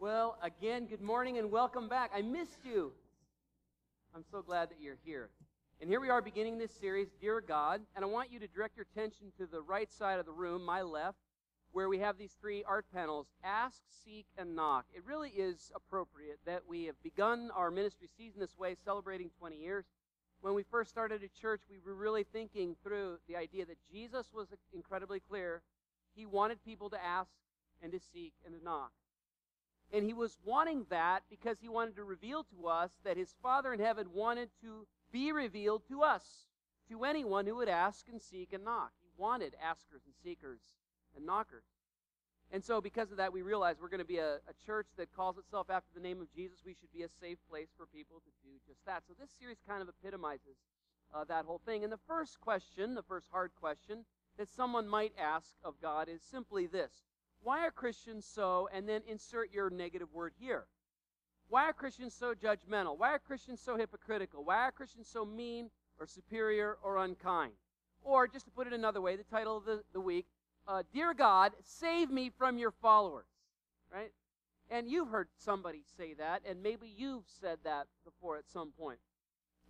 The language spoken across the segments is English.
Well, again, good morning and welcome back. I missed you. I'm so glad that you're here. And here we are beginning this series, Dear God, and I want you to direct your attention to the right side of the room, my left, where we have these three art panels Ask, Seek, and Knock. It really is appropriate that we have begun our ministry season this way, celebrating 20 years. When we first started a church, we were really thinking through the idea that Jesus was incredibly clear. He wanted people to ask and to seek and to knock. And he was wanting that because he wanted to reveal to us that his Father in heaven wanted to be revealed to us, to anyone who would ask and seek and knock. He wanted askers and seekers and knockers. And so, because of that, we realize we're going to be a, a, church that calls itself after the name of Jesus. We should be a safe place for people to do just that. So, this series kind of epitomizes uh, that whole thing. And the first question, the first hard question that someone might ask of God is simply this why are Christians so, and then insert your negative word here. Why are Christians so judgmental? Why are Christians so hypocritical? Why are Christians so mean or superior or unkind? Or, just to put it another way, the title of the, the week, uh, Dear God, save me from your followers. Right? And you've heard somebody say that, and maybe you've said that before at some point.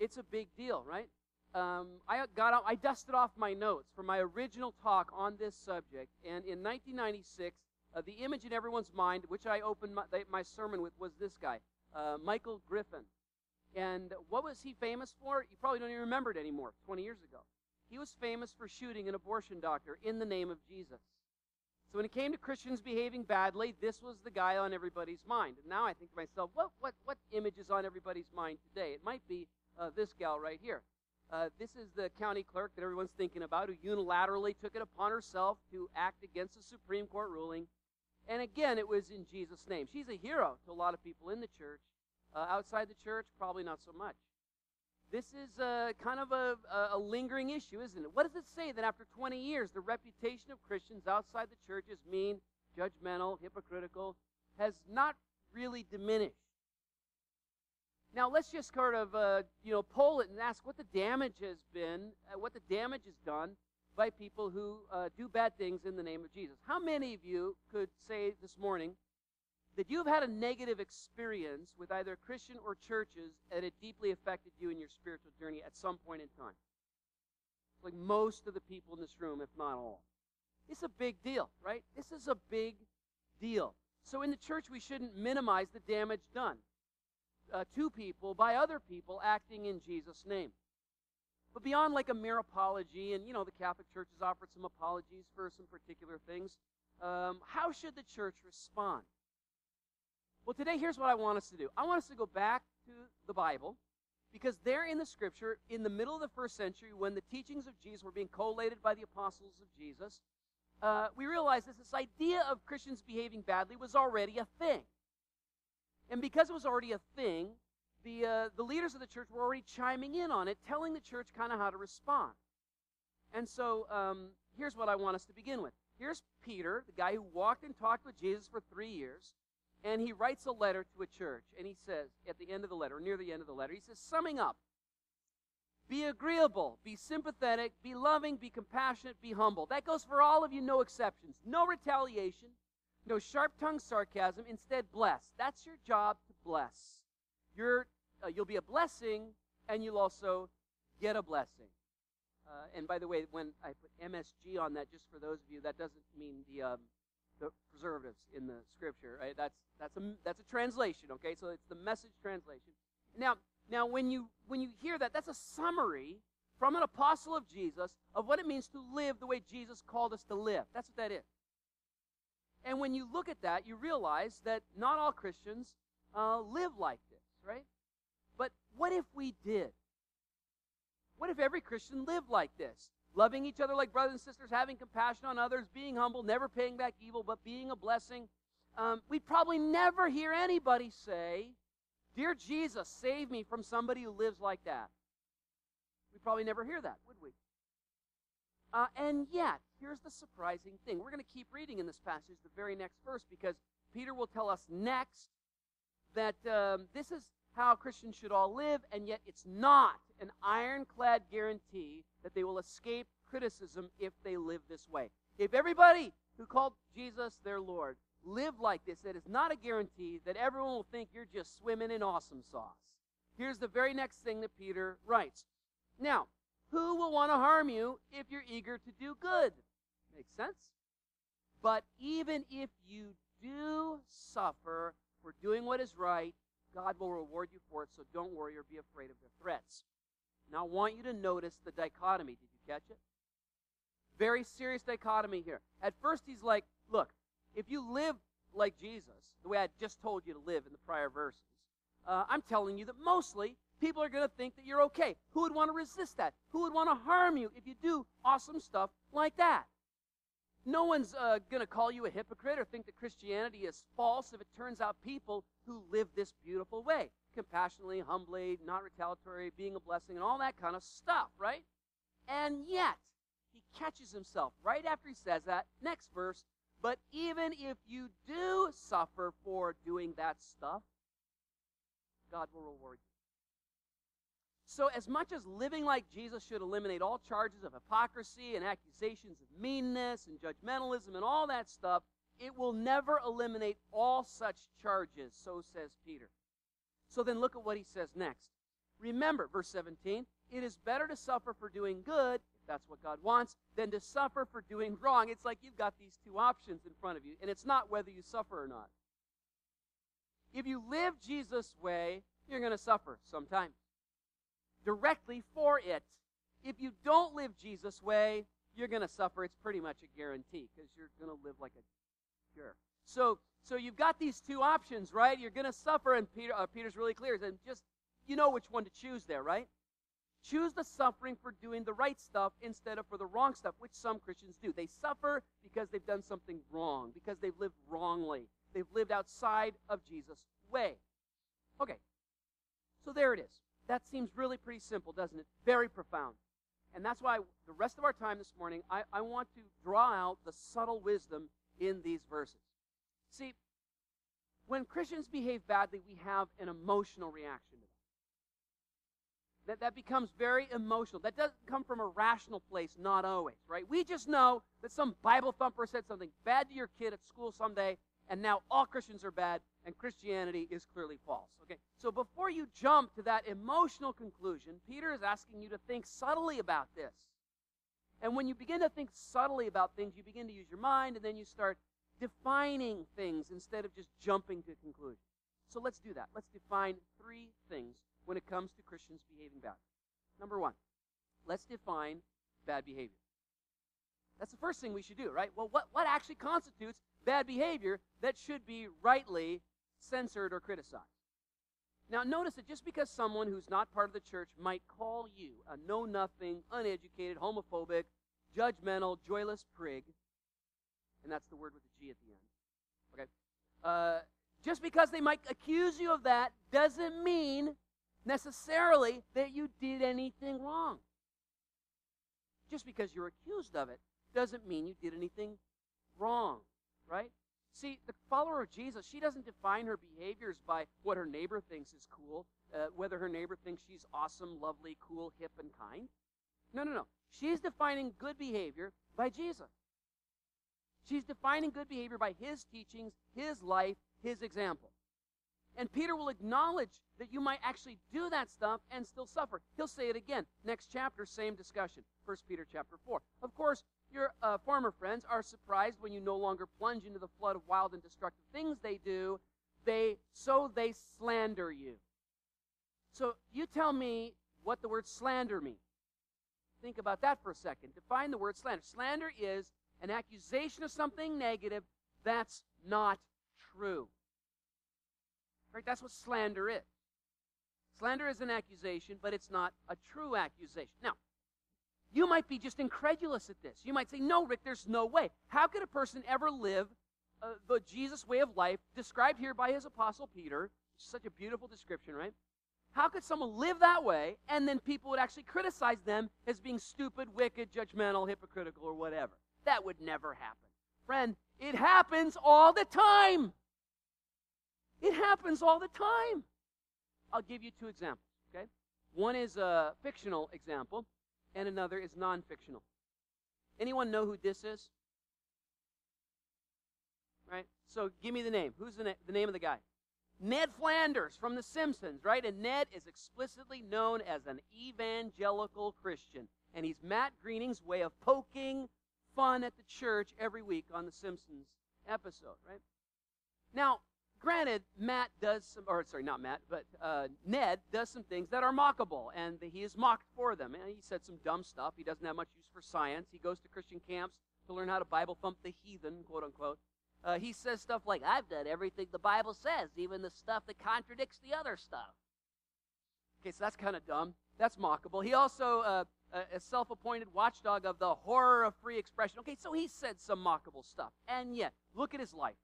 It's a big deal, right? um, I got out, I dusted off my notes for my original talk on this subject, and in 1996, uh, the image in everyone's mind, which I opened my, my sermon with, was this guy, uh, Michael Griffin. And what was he famous for? You probably don't even remember it anymore. 20 years ago, he was famous for shooting an abortion doctor in the name of Jesus. So when it came to Christians behaving badly, this was the guy on everybody's mind. And now I think to myself, what what what image is on everybody's mind today? It might be uh, this gal right here. Uh, this is the county clerk that everyone's thinking about who unilaterally took it upon herself to act against a Supreme Court ruling. And again, it was in Jesus' name. She's a hero to a lot of people in the church. Uh, outside the church, probably not so much. This is a, kind of a, a lingering issue, isn't it? What does it say that after 20 years, the reputation of Christians outside the church is mean, judgmental, hypocritical, has not really diminished? Now let's just sort of uh, you know poll it and ask what the damage has been, uh, what the damage is done by people who uh, do bad things in the name of Jesus. How many of you could say this morning that you've had a negative experience with either Christian or churches and it deeply affected you in your spiritual journey at some point in time? Like most of the people in this room, if not all. It's a big deal, right? This is a big deal. So in the church, we shouldn't minimize the damage done uh, to people by other people acting in Jesus' name. But beyond like a mere apology, and you know, the Catholic Church has offered some apologies for some particular things, um, how should the church respond? Well, today, here's what I want us to do I want us to go back to the Bible, because there in the scripture, in the middle of the first century, when the teachings of Jesus were being collated by the apostles of Jesus, uh, we realize that this idea of Christians behaving badly was already a thing. And because it was already a thing, the, uh, the leaders of the church were already chiming in on it, telling the church kind of how to respond. And so um, here's what I want us to begin with. Here's Peter, the guy who walked and talked with Jesus for three years, and he writes a letter to a church. And he says, at the end of the letter, near the end of the letter, he says, summing up, be agreeable, be sympathetic, be loving, be compassionate, be humble. That goes for all of you, no exceptions. No retaliation, no sharp tongued sarcasm. Instead, bless. That's your job to bless. You're, uh, you'll be a blessing, and you'll also get a blessing. Uh, and by the way, when I put MSG on that, just for those of you, that doesn't mean the um, the preservatives in the scripture. Right? That's that's a that's a translation. Okay, so it's the message translation. Now, now when you when you hear that, that's a summary from an apostle of Jesus of what it means to live the way Jesus called us to live. That's what that is. And when you look at that, you realize that not all Christians uh, live like right? But what if we did? What if every Christian lived like this? Loving each other like brothers and sisters, having compassion on others, being humble, never paying back evil, but being a blessing. Um, we'd probably never hear anybody say, Dear Jesus, save me from somebody who lives like that. We'd probably never hear that, would we? Uh, and yet, here's the surprising thing. We're going to keep reading in this passage, the very next verse, because Peter will tell us next that um, this is how Christians should all live, and yet it's not an ironclad guarantee that they will escape criticism if they live this way. If everybody who called Jesus their Lord lived like this, that is not a guarantee that everyone will think you're just swimming in awesome sauce. Here's the very next thing that Peter writes. Now, who will want to harm you if you're eager to do good? Makes sense? But even if you do suffer for doing what is right, God will reward you for it, so don't worry or be afraid of their threats. Now, I want you to notice the dichotomy. Did you catch it? Very serious dichotomy here. At first, he's like, look, if you live like Jesus, the way I just told you to live in the prior verses, uh, I'm telling you that mostly people are going to think that you're okay. Who would want to resist that? Who would want to harm you if you do awesome stuff like that? No one's uh, going to call you a hypocrite or think that Christianity is false if it turns out people who live this beautiful way compassionately, humbly, not retaliatory, being a blessing, and all that kind of stuff, right? And yet, he catches himself right after he says that. Next verse. But even if you do suffer for doing that stuff, God will reward you. So, as much as living like Jesus should eliminate all charges of hypocrisy and accusations of meanness and judgmentalism and all that stuff, it will never eliminate all such charges, so says Peter. So then look at what he says next. Remember, verse 17, it is better to suffer for doing good, if that's what God wants, than to suffer for doing wrong. It's like you've got these two options in front of you, and it's not whether you suffer or not. If you live Jesus' way, you're going to suffer sometimes directly for it. If you don't live Jesus' way, you're going to suffer. It's pretty much a guarantee because you're going to live like a jerk. So, so you've got these two options, right? You're going to suffer, and Peter, uh, Peter's really clear. And just you know which one to choose there, right? Choose the suffering for doing the right stuff instead of for the wrong stuff, which some Christians do. They suffer because they've done something wrong, because they've lived wrongly. They've lived outside of Jesus' way. Okay, so there it is. That seems really pretty simple, doesn't it? Very profound. And that's why the rest of our time this morning, I, I want to draw out the subtle wisdom in these verses. See, when Christians behave badly, we have an emotional reaction to that. That, that becomes very emotional. That doesn't come from a rational place, not always, right? We just know that some Bible thumper said something bad to your kid at school someday, and now all Christians are bad, and Christianity is clearly false. Okay? So before you jump to that emotional conclusion, Peter is asking you to think subtly about this. And when you begin to think subtly about things, you begin to use your mind, and then you start defining things instead of just jumping to conclusions. So let's do that. Let's define three things when it comes to Christians behaving badly. Number one, let's define bad behavior. That's the first thing we should do, right? Well, what, what actually constitutes bad behavior that should be rightly censored or criticized? Now, notice that just because someone who's not part of the church might call you a know nothing, uneducated, homophobic, judgmental, joyless prig, and that's the word with the G at the end, okay? Uh, just because they might accuse you of that doesn't mean necessarily that you did anything wrong. Just because you're accused of it doesn't mean you did anything wrong, right? See, the follower of Jesus, she doesn't define her behaviors by what her neighbor thinks is cool, uh, whether her neighbor thinks she's awesome, lovely, cool, hip, and kind. No, no, no. She's defining good behavior by Jesus. She's defining good behavior by his teachings, his life, his example. And Peter will acknowledge that you might actually do that stuff and still suffer. He'll say it again. Next chapter, same discussion. 1 Peter chapter 4. Of course, your uh, former friends are surprised when you no longer plunge into the flood of wild and destructive things they do. They so they slander you. So you tell me what the word slander means. Think about that for a second. Define the word slander. Slander is an accusation of something negative that's not true. Right? That's what slander is. Slander is an accusation, but it's not a true accusation. Now, you might be just incredulous at this. You might say, No, Rick, there's no way. How could a person ever live uh, the Jesus way of life, described here by his apostle Peter? Such a beautiful description, right? How could someone live that way and then people would actually criticize them as being stupid, wicked, judgmental, hypocritical, or whatever? That would never happen. Friend, it happens all the time. It happens all the time. I'll give you two examples, okay? One is a fictional example, and another is non fictional. Anyone know who this is? right? So give me the name. Who's the, na- the name of the guy? Ned Flanders from The Simpsons, right? And Ned is explicitly known as an evangelical Christian. And he's Matt Groening's way of poking fun at the church every week on The Simpsons episode, right? Now, granted, Matt does some, or sorry, not Matt, but uh, Ned does some things that are mockable, and he is mocked for them. And he said some dumb stuff. He doesn't have much use for science. He goes to Christian camps to learn how to Bible thump the heathen, quote unquote. Uh, he says stuff like, I've done everything the Bible says, even the stuff that contradicts the other stuff. Okay, so that's kind of dumb. That's mockable. He also, uh, a self appointed watchdog of the horror of free expression. Okay, so he said some mockable stuff. And yet, look at his life.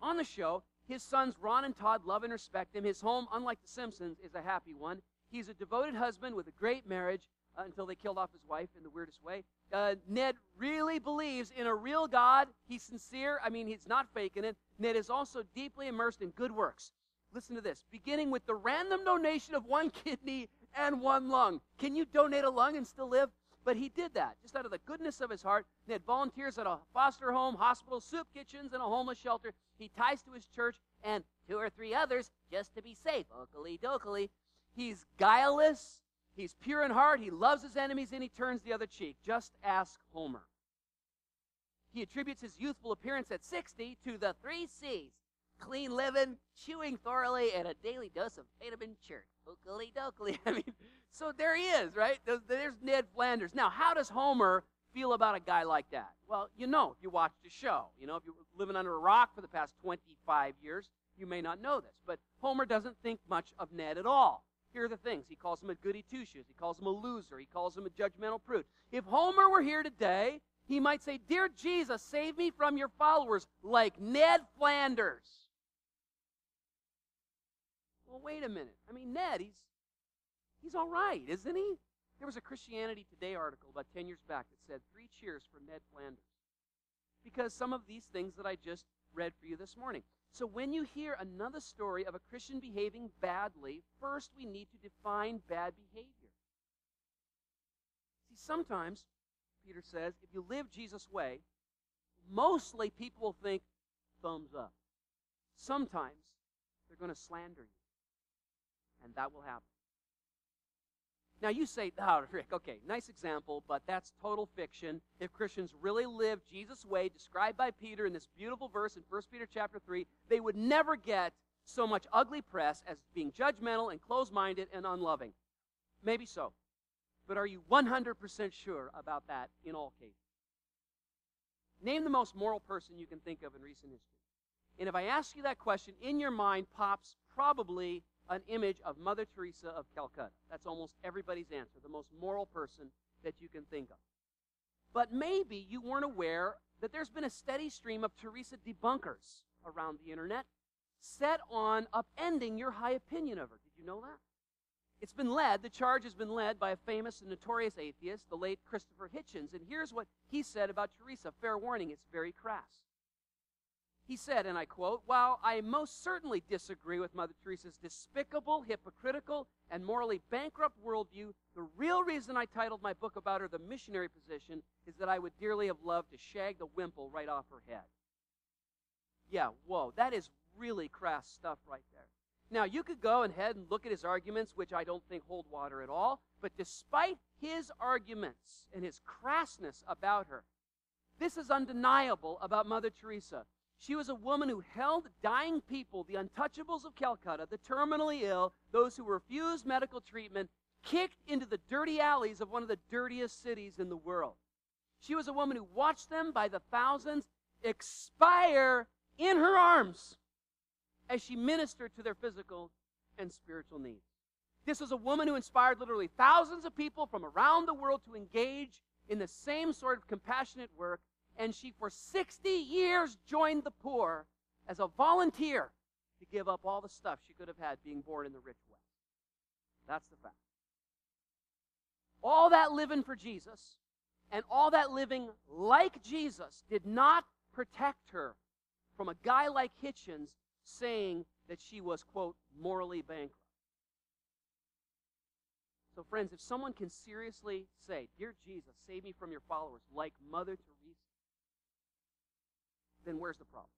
On the show, his sons Rod and Todd love and respect him. His home, unlike The Simpsons, is a happy one. He's a devoted husband with a great marriage uh, until they killed off his wife in the weirdest way. Uh, Ned really believes in a real God. He's sincere. I mean, he's not faking it. Ned is also deeply immersed in good works. Listen to this beginning with the random donation of one kidney and one lung. Can you donate a lung and still live? But he did that just out of the goodness of his heart. Ned volunteers at a foster home, hospital, soup kitchens, and a homeless shelter. He ties to his church and two or three others just to be safe. Okily dokily. He's guileless. He's pure in heart. He loves his enemies and he turns the other cheek. Just ask Homer. He attributes his youthful appearance at 60 to the three C's clean living, chewing thoroughly, and a daily dose of vitamin church. Okily dokily. I mean, so there he is, right? There's Ned Flanders. Now, how does Homer feel about a guy like that? Well, you know, if you watched the show. You know, if you're living under a rock for the past 25 years, you may not know this. But Homer doesn't think much of Ned at all. Here are the things. He calls him a goody two shoes. He calls him a loser. He calls him a judgmental prude. If Homer were here today, he might say, Dear Jesus, save me from your followers like Ned Flanders. Well, wait a minute. I mean, Ned, he's he's all right, isn't he? There was a Christianity Today article about 10 years back that said, Three cheers for Ned Flanders. Because some of these things that I just read for you this morning. So when you hear another story of a Christian behaving badly, first we need to define bad behavior. See, sometimes, Peter says, if you live Jesus' way, mostly people will think thumbs up. Sometimes they're going to slander you. And that will happen. Now you say, oh, Rick, okay, nice example, but that's total fiction. If Christians really lived Jesus' way, described by Peter in this beautiful verse in 1 Peter chapter 3, they would never get so much ugly press as being judgmental and closed-minded and unloving. Maybe so. But are you 100% sure about that in all cases? Name the most moral person you can think of in recent history. And if I ask you that question, in your mind pops probably an image of Mother Teresa of Calcutta. That's almost everybody's answer, the most moral person that you can think of. But maybe you weren't aware that there's been a steady stream of Teresa debunkers around the internet set on upending your high opinion of her. Did you know that? It's been led, the charge has been led by a famous and notorious atheist, the late Christopher Hitchens. And here's what he said about Teresa. Fair warning, it's very crass. He said, and I quote, While I most certainly disagree with Mother Teresa's despicable, hypocritical, and morally bankrupt worldview, the real reason I titled my book about her The Missionary Position is that I would dearly have loved to shag the wimple right off her head. Yeah, whoa, that is really crass stuff right there. Now, you could go ahead and look at his arguments, which I don't think hold water at all, but despite his arguments and his crassness about her, this is undeniable about Mother Teresa. She was a woman who held dying people, the untouchables of Calcutta, the terminally ill, those who refused medical treatment, kicked into the dirty alleys of one of the dirtiest cities in the world. She was a woman who watched them by the thousands expire in her arms as she ministered to their physical and spiritual needs. This was a woman who inspired literally thousands of people from around the world to engage in the same sort of compassionate work and she for 60 years joined the poor as a volunteer to give up all the stuff she could have had being born in the rich West. That's the fact. All that living for Jesus and all that living like Jesus did not protect her from a guy like Hitchens saying that she was, quote, morally bankrupt. So, friends, if someone can seriously say, Dear Jesus, save me from your followers, like Mother Teresa, then where's the problem?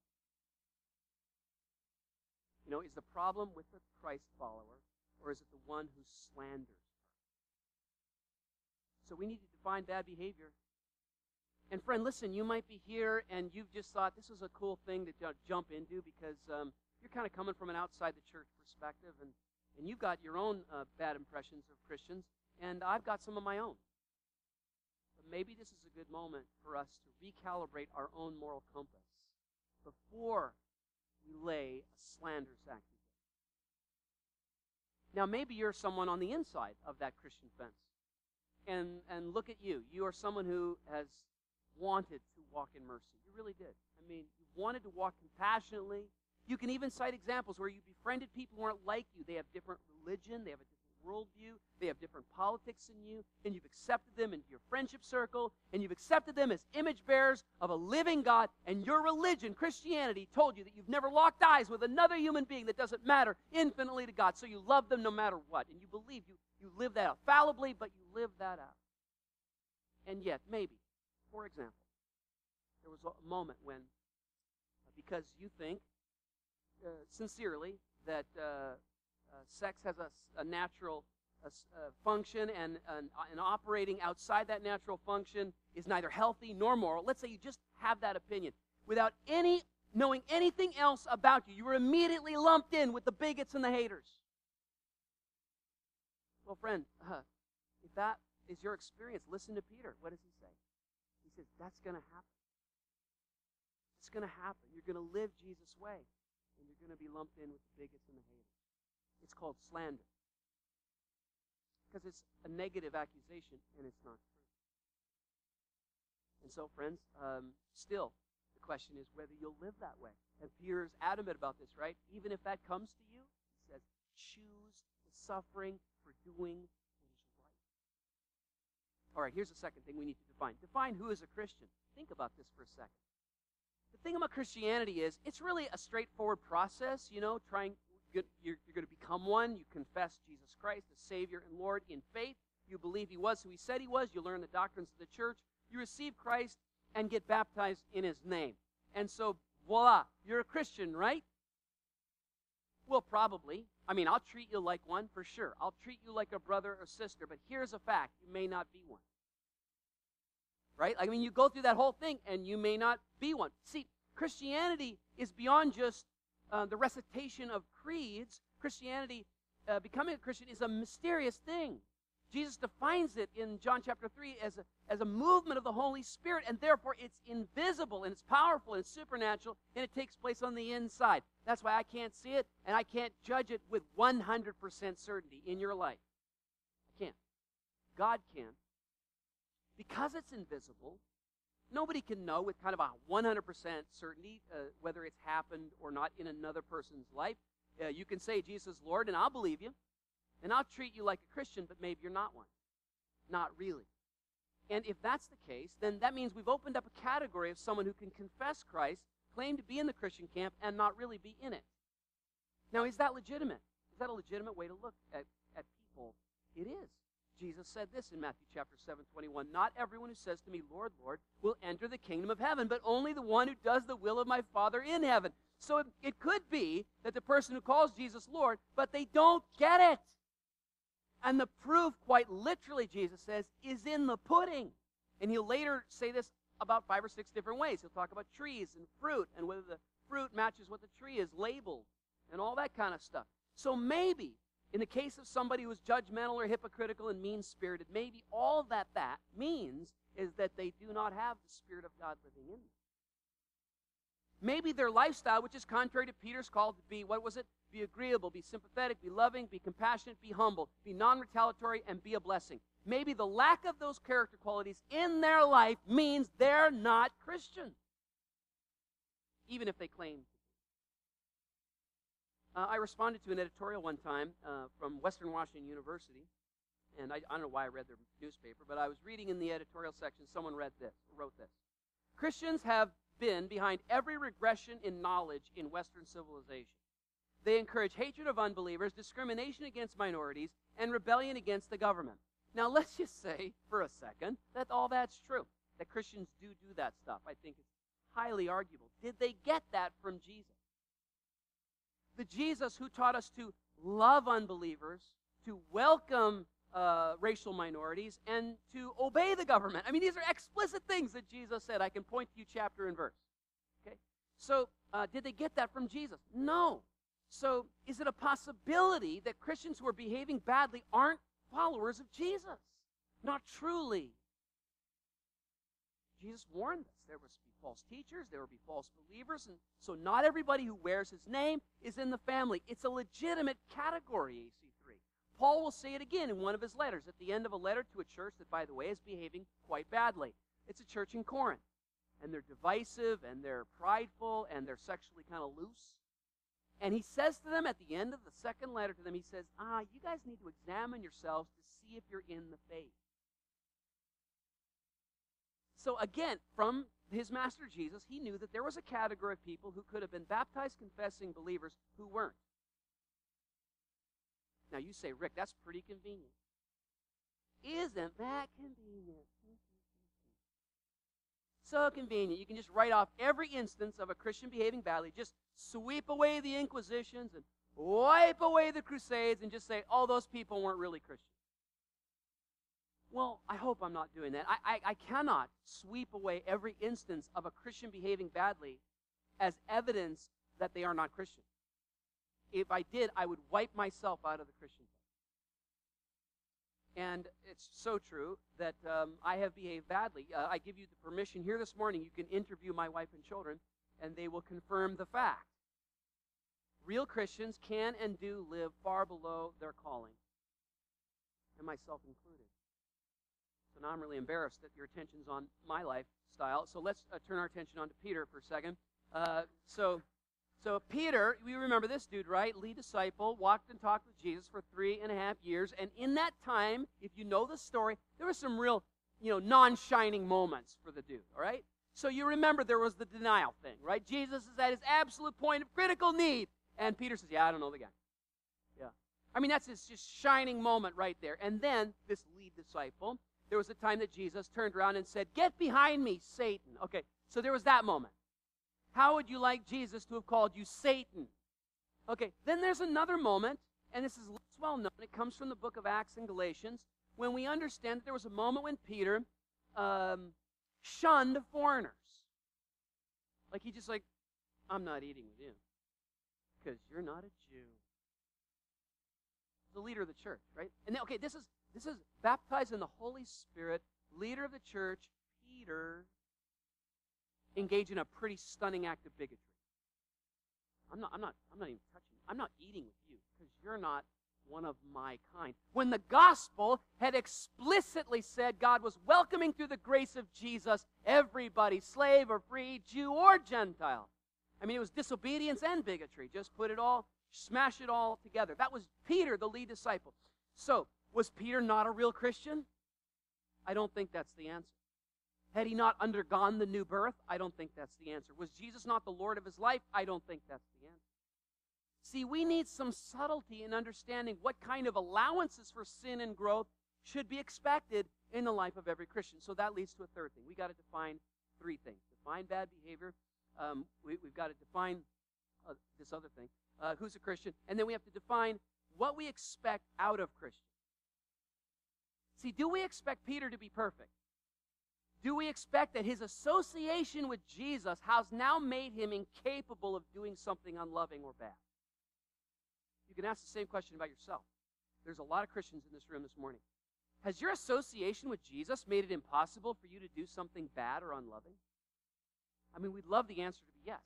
You know, is the problem with the Christ follower, or is it the one who slanders So we need to define bad behavior. And friend, listen, you might be here and you've just thought this is a cool thing to jump into because um, you're kind of coming from an outside the church perspective, and, and you've got your own uh, bad impressions of Christians, and I've got some of my own. But maybe this is a good moment for us to recalibrate our own moral compass before we lay a slanderous accusation. Now, maybe you're someone on the inside of that Christian fence. And, and look at you. You are someone who has wanted to walk in mercy. You really did. I mean, you wanted to walk compassionately. You can even cite examples where you befriended people who aren't like you. They have different religion, they have a worldview, they have different politics than you, and you've accepted them into your friendship circle, and you've accepted them as image bearers of a living God, and your religion, Christianity, told you that you've never locked eyes with another human being that doesn't matter infinitely to God, so you love them no matter what, and you believe you, you live that out fallibly, but you live that out. And yet, maybe, for example, there was a moment when, because you think uh, sincerely that uh, uh, sex has a, a natural a, a function, and an, an operating outside that natural function is neither healthy nor moral. Let's say you just have that opinion without any knowing anything else about you. You were immediately lumped in with the bigots and the haters. Well, friend, uh, if that is your experience, listen to Peter. What does he say? He says, That's going to happen. It's going to happen. You're going to live Jesus' way, and you're going to be lumped in with the bigots and the haters. It's called slander. Because it's a negative accusation and it's not true. And so, friends, um, still, the question is whether you'll live that way. And Peter is adamant about this, right? Even if that comes to you, he says, choose the suffering for doing what is right. All right, here's the second thing we need to define. Define who is a Christian. Think about this for a second. The thing about Christianity is it's really a straightforward process, you know, trying you're, going to become one. You confess Jesus Christ as Savior and Lord in faith. You believe He was who He said He was. You learn the doctrines of the church. You receive Christ and get baptized in His name. And so, voila, you're a Christian, right? Well, probably. I mean, I'll treat you like one for sure. I'll treat you like a brother or sister, but here's a fact you may not be one. Right? I mean, you go through that whole thing and you may not be one. See, Christianity is beyond just uh, the recitation of creeds, Christianity, uh, becoming a Christian is a mysterious thing. Jesus defines it in John chapter 3 as a, as a movement of the Holy Spirit, and therefore it's invisible and it's powerful and it's supernatural, and it takes place on the inside. That's why I can't see it, and I can't judge it with 100% certainty in your life. I can't. God can. Because it's invisible, Nobody can know with kind of a 100% certainty uh, whether it's happened or not in another person's life. Uh, you can say Jesus Lord, and I'll believe you. And I'll treat you like a Christian, but maybe you're not one. Not really. And if that's the case, then that means we've opened up a category of someone who can confess Christ, claim to be in the Christian camp, and not really be in it. Now, is that legitimate? Is that a legitimate way to look at, at people? It is. Jesus said this in Matthew chapter 7, 21. Not everyone who says to me, Lord, Lord, will enter the kingdom of heaven, but only the one who does the will of my Father in heaven. So it, it could be that the person who calls Jesus Lord, but they don't get it. And the proof, quite literally, Jesus says, is in the pudding. And he'll later say this about five or six different ways. He'll talk about trees and fruit and whether the fruit matches what the tree is labeled and all that kind of stuff. So maybe in the case of somebody who is judgmental or hypocritical and mean spirited, maybe all that that means is that they do not have the Spirit of God living in them. Maybe their lifestyle, which is contrary to Peter's call to be, what was it? Be agreeable, be sympathetic, be loving, be compassionate, be humble, be non retaliatory, and be a blessing. Maybe the lack of those character qualities in their life means they're not Christian, even if they claim uh, I responded to an editorial one time uh, from Western Washington University, and I, I, don't know why I read their newspaper, but I was reading in the editorial section, someone read this, wrote this. Christians have been behind every regression in knowledge in Western civilization. They encourage hatred of unbelievers, discrimination against minorities, and rebellion against the government. Now, let's just say for a second that all that's true, that Christians do do that stuff. I think it's highly arguable. Did they get that from Jesus? The Jesus who taught us to love unbelievers, to welcome uh, racial minorities, and to obey the government. I mean, these are explicit things that Jesus said. I can point to you chapter and verse. Okay? So, uh, did they get that from Jesus? No. So, is it a possibility that Christians who are behaving badly aren't followers of Jesus? Not truly. Jesus warned us there be false teachers, there will be false believers, and so not everybody who wears his name is in the family. It's a legitimate category, AC3. Paul will say it again in one of his letters, at the end of a letter to a church that, by the way, is behaving quite badly. It's a church in Corinth. And they're divisive, and they're prideful, and they're sexually kind of loose. And he says to them at the end of the second letter to them, he says, Ah, you guys need to examine yourselves to see if you're in the faith. So again, from his master Jesus, he knew that there was a category of people who could have been baptized, confessing believers who weren't. Now you say, Rick, that's pretty convenient. Isn't that convenient? So convenient. You can just write off every instance of a Christian behaving badly, just sweep away the Inquisitions and wipe away the Crusades and just say, all those people weren't really Christians. Well, I hope I'm not doing that. I, I, I, cannot sweep away every instance of a Christian behaving badly as evidence that they are not Christian. If I did, I would wipe myself out of the Christian faith. And it's so true that um, I have behaved badly. Uh, I give you the permission here this morning. You can interview my wife and children, and they will confirm the fact. Real Christians can and do live far below their calling, and myself included. Now I'm really embarrassed that your attention's on my lifestyle. So let's uh, turn our attention on to Peter for a second. Uh, so, so Peter, we remember this dude, right? Lead disciple, walked and talked with Jesus for three and a half years, and in that time, if you know the story, there were some real, you know, non-shining moments for the dude. All right. So you remember there was the denial thing, right? Jesus is at his absolute point of critical need, and Peter says, "Yeah, I don't know the guy." Yeah. I mean, that's his just shining moment right there. And then this lead disciple there was a time that Jesus turned around and said, Get behind me, Satan. Okay, so there was that moment. How would you like Jesus to have called you Satan? Okay, then there's another moment, and this is less well known. It comes from the book of Acts and Galatians, when we understand that there was a moment when Peter um, shunned foreigners. Like he just like, I'm not eating with you because you're not a Jew. The leader of the church, right? And then, okay, this is this is baptized in the Holy Spirit, leader of the church, Peter, engaged in a pretty stunning act of bigotry. I'm not, I'm not, I'm not even touching. I'm not eating with you because you're not one of my kind. When the gospel had explicitly said God was welcoming through the grace of Jesus everybody, slave or free, Jew or Gentile. I mean, it was disobedience and bigotry. Just put it all, smash it all together. That was Peter, the lead disciple. So, was Peter not a real Christian? I don't think that's the answer. Had he not undergone the new birth? I don't think that's the answer. Was Jesus not the Lord of his life? I don't think that's the answer. See, we need some subtlety in understanding what kind of allowances for sin and growth should be expected in the life of every Christian. So that leads to a third thing. We got to define three things: define bad behavior. Um, we, have got to define uh, this other thing: uh, who's a Christian, and then we have to define what we expect out of Christians. See, do we expect Peter to be perfect? Do we expect that his association with Jesus has now made him incapable of doing something unloving or bad? You can ask the same question about yourself. There's a lot of Christians in this room this morning. Has your association with Jesus made it impossible for you to do something bad or unloving? I mean, we'd love the answer to be yes,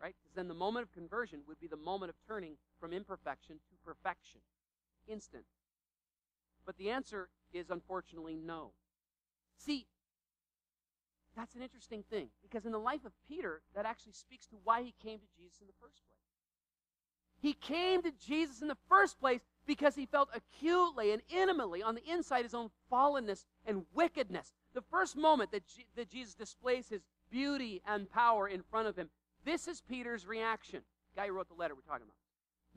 right? Because then the moment of conversion would be the moment of turning from imperfection to perfection. Instant. But the answer is unfortunately no. See, that's an interesting thing because in the life of Peter, that actually speaks to why he came to Jesus in the first place. He came to Jesus in the first place because he felt acutely and intimately on the inside his own fallenness and wickedness. The first moment that, G- that Jesus displays his beauty and power in front of him, this is Peter's reaction. The guy who wrote the letter we're talking about.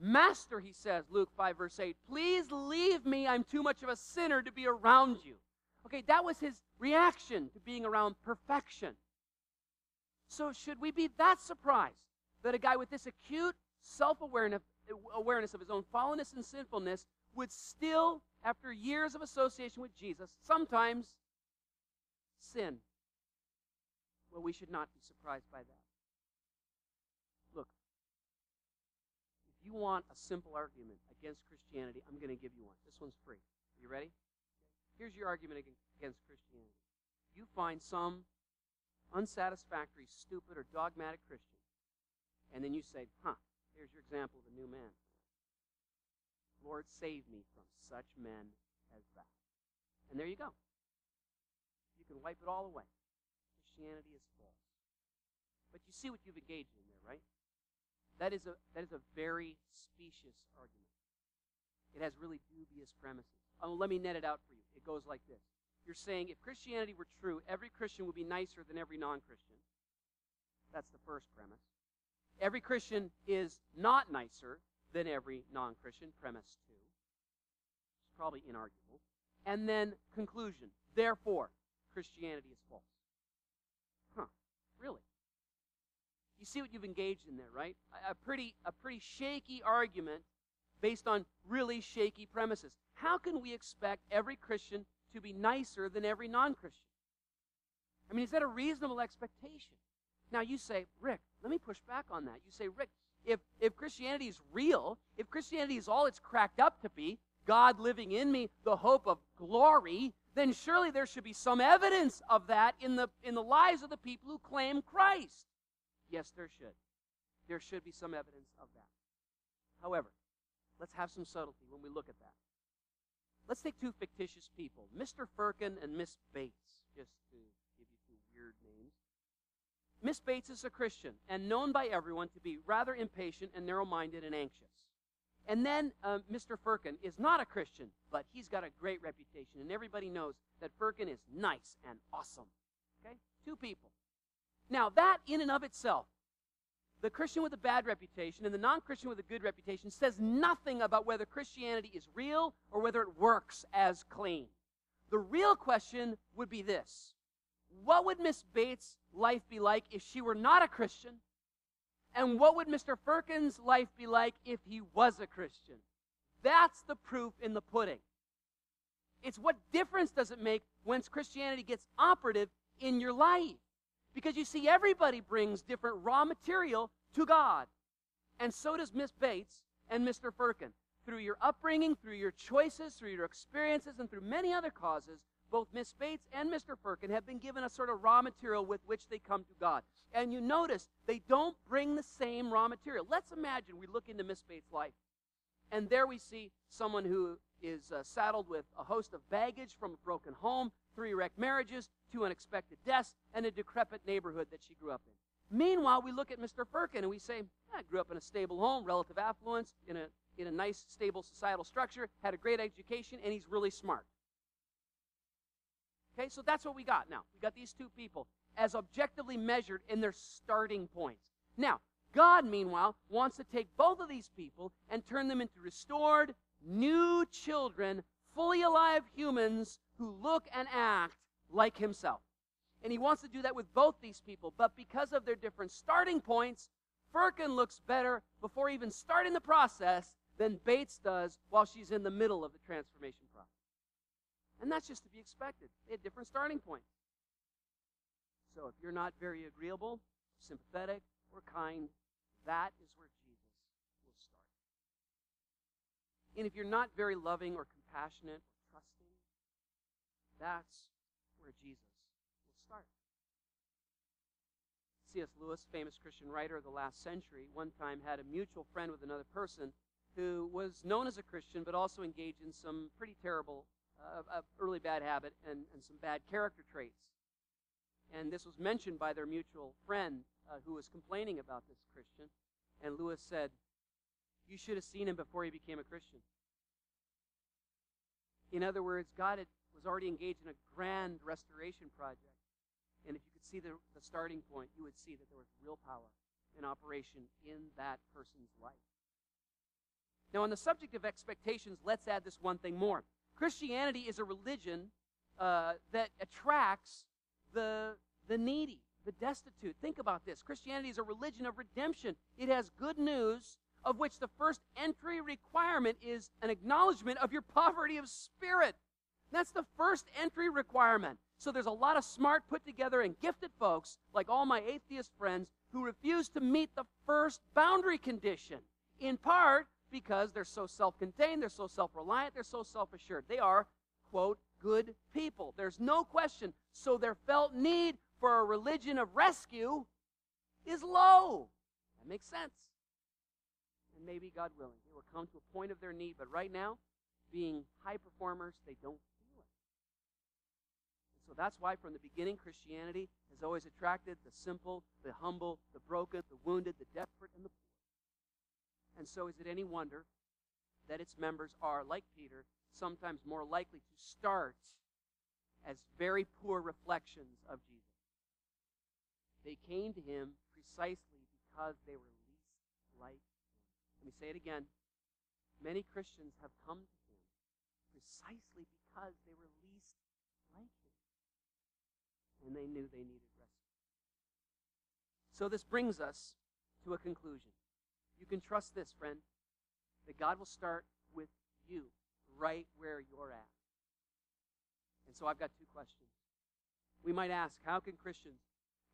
Master, he says, Luke 5, verse 8, please leave me. I'm too much of a sinner to be around you. Okay, that was his reaction to being around perfection. So, should we be that surprised that a guy with this acute self awareness of his own fallenness and sinfulness, would still, after years of association with Jesus, sometimes sin. Well, we should not be surprised by that. Look, if you want a simple argument against Christianity, I'm going to give you one. This one's free. Are you ready? Here's your argument against Christianity. You find some unsatisfactory, stupid, or dogmatic Christian, and then you say, huh, here's your example of a new man. Lord, save me from such men as that. And there you go. You can wipe it all away. Christianity is false. But you see what you've engaged in there, right? That is a, that is a very specious argument. It has really dubious premises. Oh, let me net it out for you. It goes like this. You're saying if Christianity were true, every Christian would be nicer than every non Christian. That's the first premise. Every Christian is not nicer than every non Christian, premise two. It's probably inarguable. And then conclusion. Therefore, Christianity is false. Huh. Really? You see what you've engaged in there, right? A pretty, a pretty shaky argument based on really shaky premises. How can we expect every Christian to be nicer than every non Christian? I mean, is that a reasonable expectation? Now, you say, Rick, let me push back on that. You say, Rick, if, if Christianity is real, if Christianity is all it's cracked up to be, God living in me, the hope of glory, then surely there should be some evidence of that in the, in the lives of the people who claim Christ. Yes, there should. There should be some evidence of that. However, let's have some subtlety when we look at that. Let's take two fictitious people, Mr. Firkin and Miss Bates, just to give you two weird names. Miss Bates is a Christian and known by everyone to be rather impatient and narrow minded and anxious. And then uh, Mr. Firkin is not a Christian, but he's got a great reputation, and everybody knows that Firkin is nice and awesome. Okay? Two people. Now, that in and of itself, the Christian with a bad reputation and the non Christian with a good reputation says nothing about whether Christianity is real or whether it works as claimed. The real question would be this What would Miss Bates' life be like if she were not a Christian? And what would Mr. Firkin's life be like if he was a Christian? That's the proof in the pudding. It's what difference does it make once Christianity gets operative in your life? Because you see, everybody brings different raw material to God. And so does Miss Bates and Mr. Firkin. Through your upbringing, through your choices, through your experiences, and through many other causes, both Miss Bates and Mr. Firkin have been given a sort of raw material with which they come to God. And you notice they don't bring the same raw material. Let's imagine we look into Miss Bates' life, and there we see someone who is uh, saddled with a host of baggage from a broken home, three wrecked marriages, two unexpected deaths, and a decrepit neighborhood that she grew up in. Meanwhile, we look at Mr. Firkin and we say, I grew up in a stable home, relative affluence, in a, in a nice, stable societal structure, had a great education, and he's really smart. Okay, so that's what we got now. We got these two people as objectively measured in their starting points. Now, God, meanwhile, wants to take both of these people and turn them into restored, new children, fully alive humans who look and act like Himself. And He wants to do that with both these people. But because of their different starting points, Firkin looks better before even starting the process than Bates does while she's in the middle of the transformation process. And that's just to be expected. They had different starting points. So if you're not very agreeable, sympathetic, or kind, that is where Jesus will start. And if you're not very loving or compassionate that's where Jesus will start. C.S. Lewis, famous Christian writer of the last century, one time had a mutual friend with another person who was known as a Christian but also engaged in some pretty terrible uh, early bad habit and, and some bad character traits. And this was mentioned by their mutual friend uh, who was complaining about this Christian. And Lewis said, You should have seen him before he became a Christian. In other words, God had, was already engaged in a grand restoration project. And if you could see the, the starting point, you would see that there was real power in operation in that person's life. Now, on the subject of expectations, let's add this one thing more. Christianity is a religion uh, that attracts the, the needy, the destitute. Think about this. Christianity is a religion of redemption. It has good news of which the first entry requirement is an acknowledgement of your poverty of spirit. That's the first entry requirement. So there's a lot of smart, put together, and gifted folks, like all my atheist friends, who refuse to meet the first boundary condition, in part because they're so self contained, they're so self reliant, they're so self assured. They are, quote, good people. There's no question. So their felt need for a religion of rescue is low. That makes sense. And maybe, God willing, they will come to a point of their need, but right now, being high performers, they don't so that's why from the beginning, Christianity has always attracted the simple, the humble, the broken, the wounded, the desperate, and the poor. And so is it any wonder that its members are, like Peter, sometimes more likely to start as very poor reflections of Jesus. They came to him precisely because they were least like him. Let me say it again. Many Christians have come to him precisely because they were least and they knew they needed rescue. So this brings us to a conclusion. You can trust this, friend, that God will start with you right where you're at. And so I've got two questions. We might ask, how can Christians,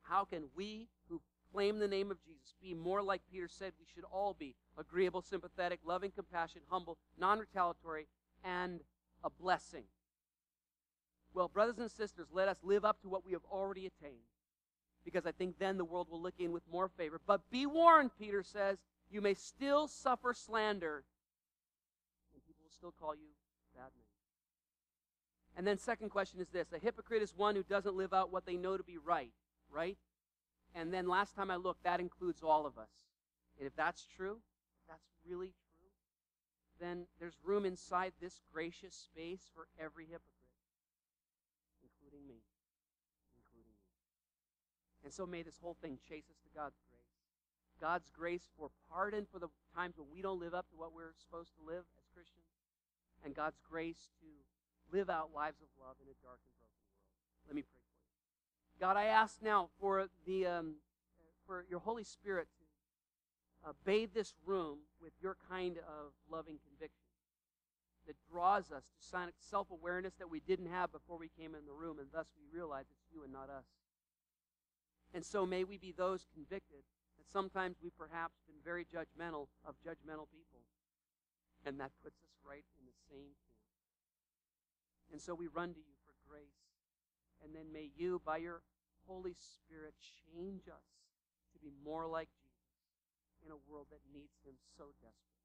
how can we who claim the name of Jesus be more like Peter said we should all be agreeable, sympathetic, loving, compassionate, humble, non retaliatory, and a blessing well, brothers and sisters, let us live up to what we have already attained. Because I think then the world will look in with more favor. But be warned, Peter says, you may still suffer slander, and people will still call you bad names. And then, second question is this a hypocrite is one who doesn't live out what they know to be right, right? And then last time I looked, that includes all of us. And if that's true, if that's really true, then there's room inside this gracious space for every hypocrite including me, including you. And so may this whole thing chase us to God's grace. God's grace for pardon for the times when we don't live up to what we're supposed to live as Christians, and God's grace to live out lives of love in a dark and broken world. Let me pray for you. God, I ask now for the um, for your Holy Spirit to uh, bathe this room with your kind of loving conviction that draws us to self awareness that we didn't have before we came in the room, and thus we realize it's you and not us. And so may we be those convicted that sometimes we've perhaps been very judgmental of judgmental people, and that puts us right in the same camp. And so we run to you for grace, and then may you, by your Holy Spirit, change us to be more like Jesus in a world that needs him so desperately.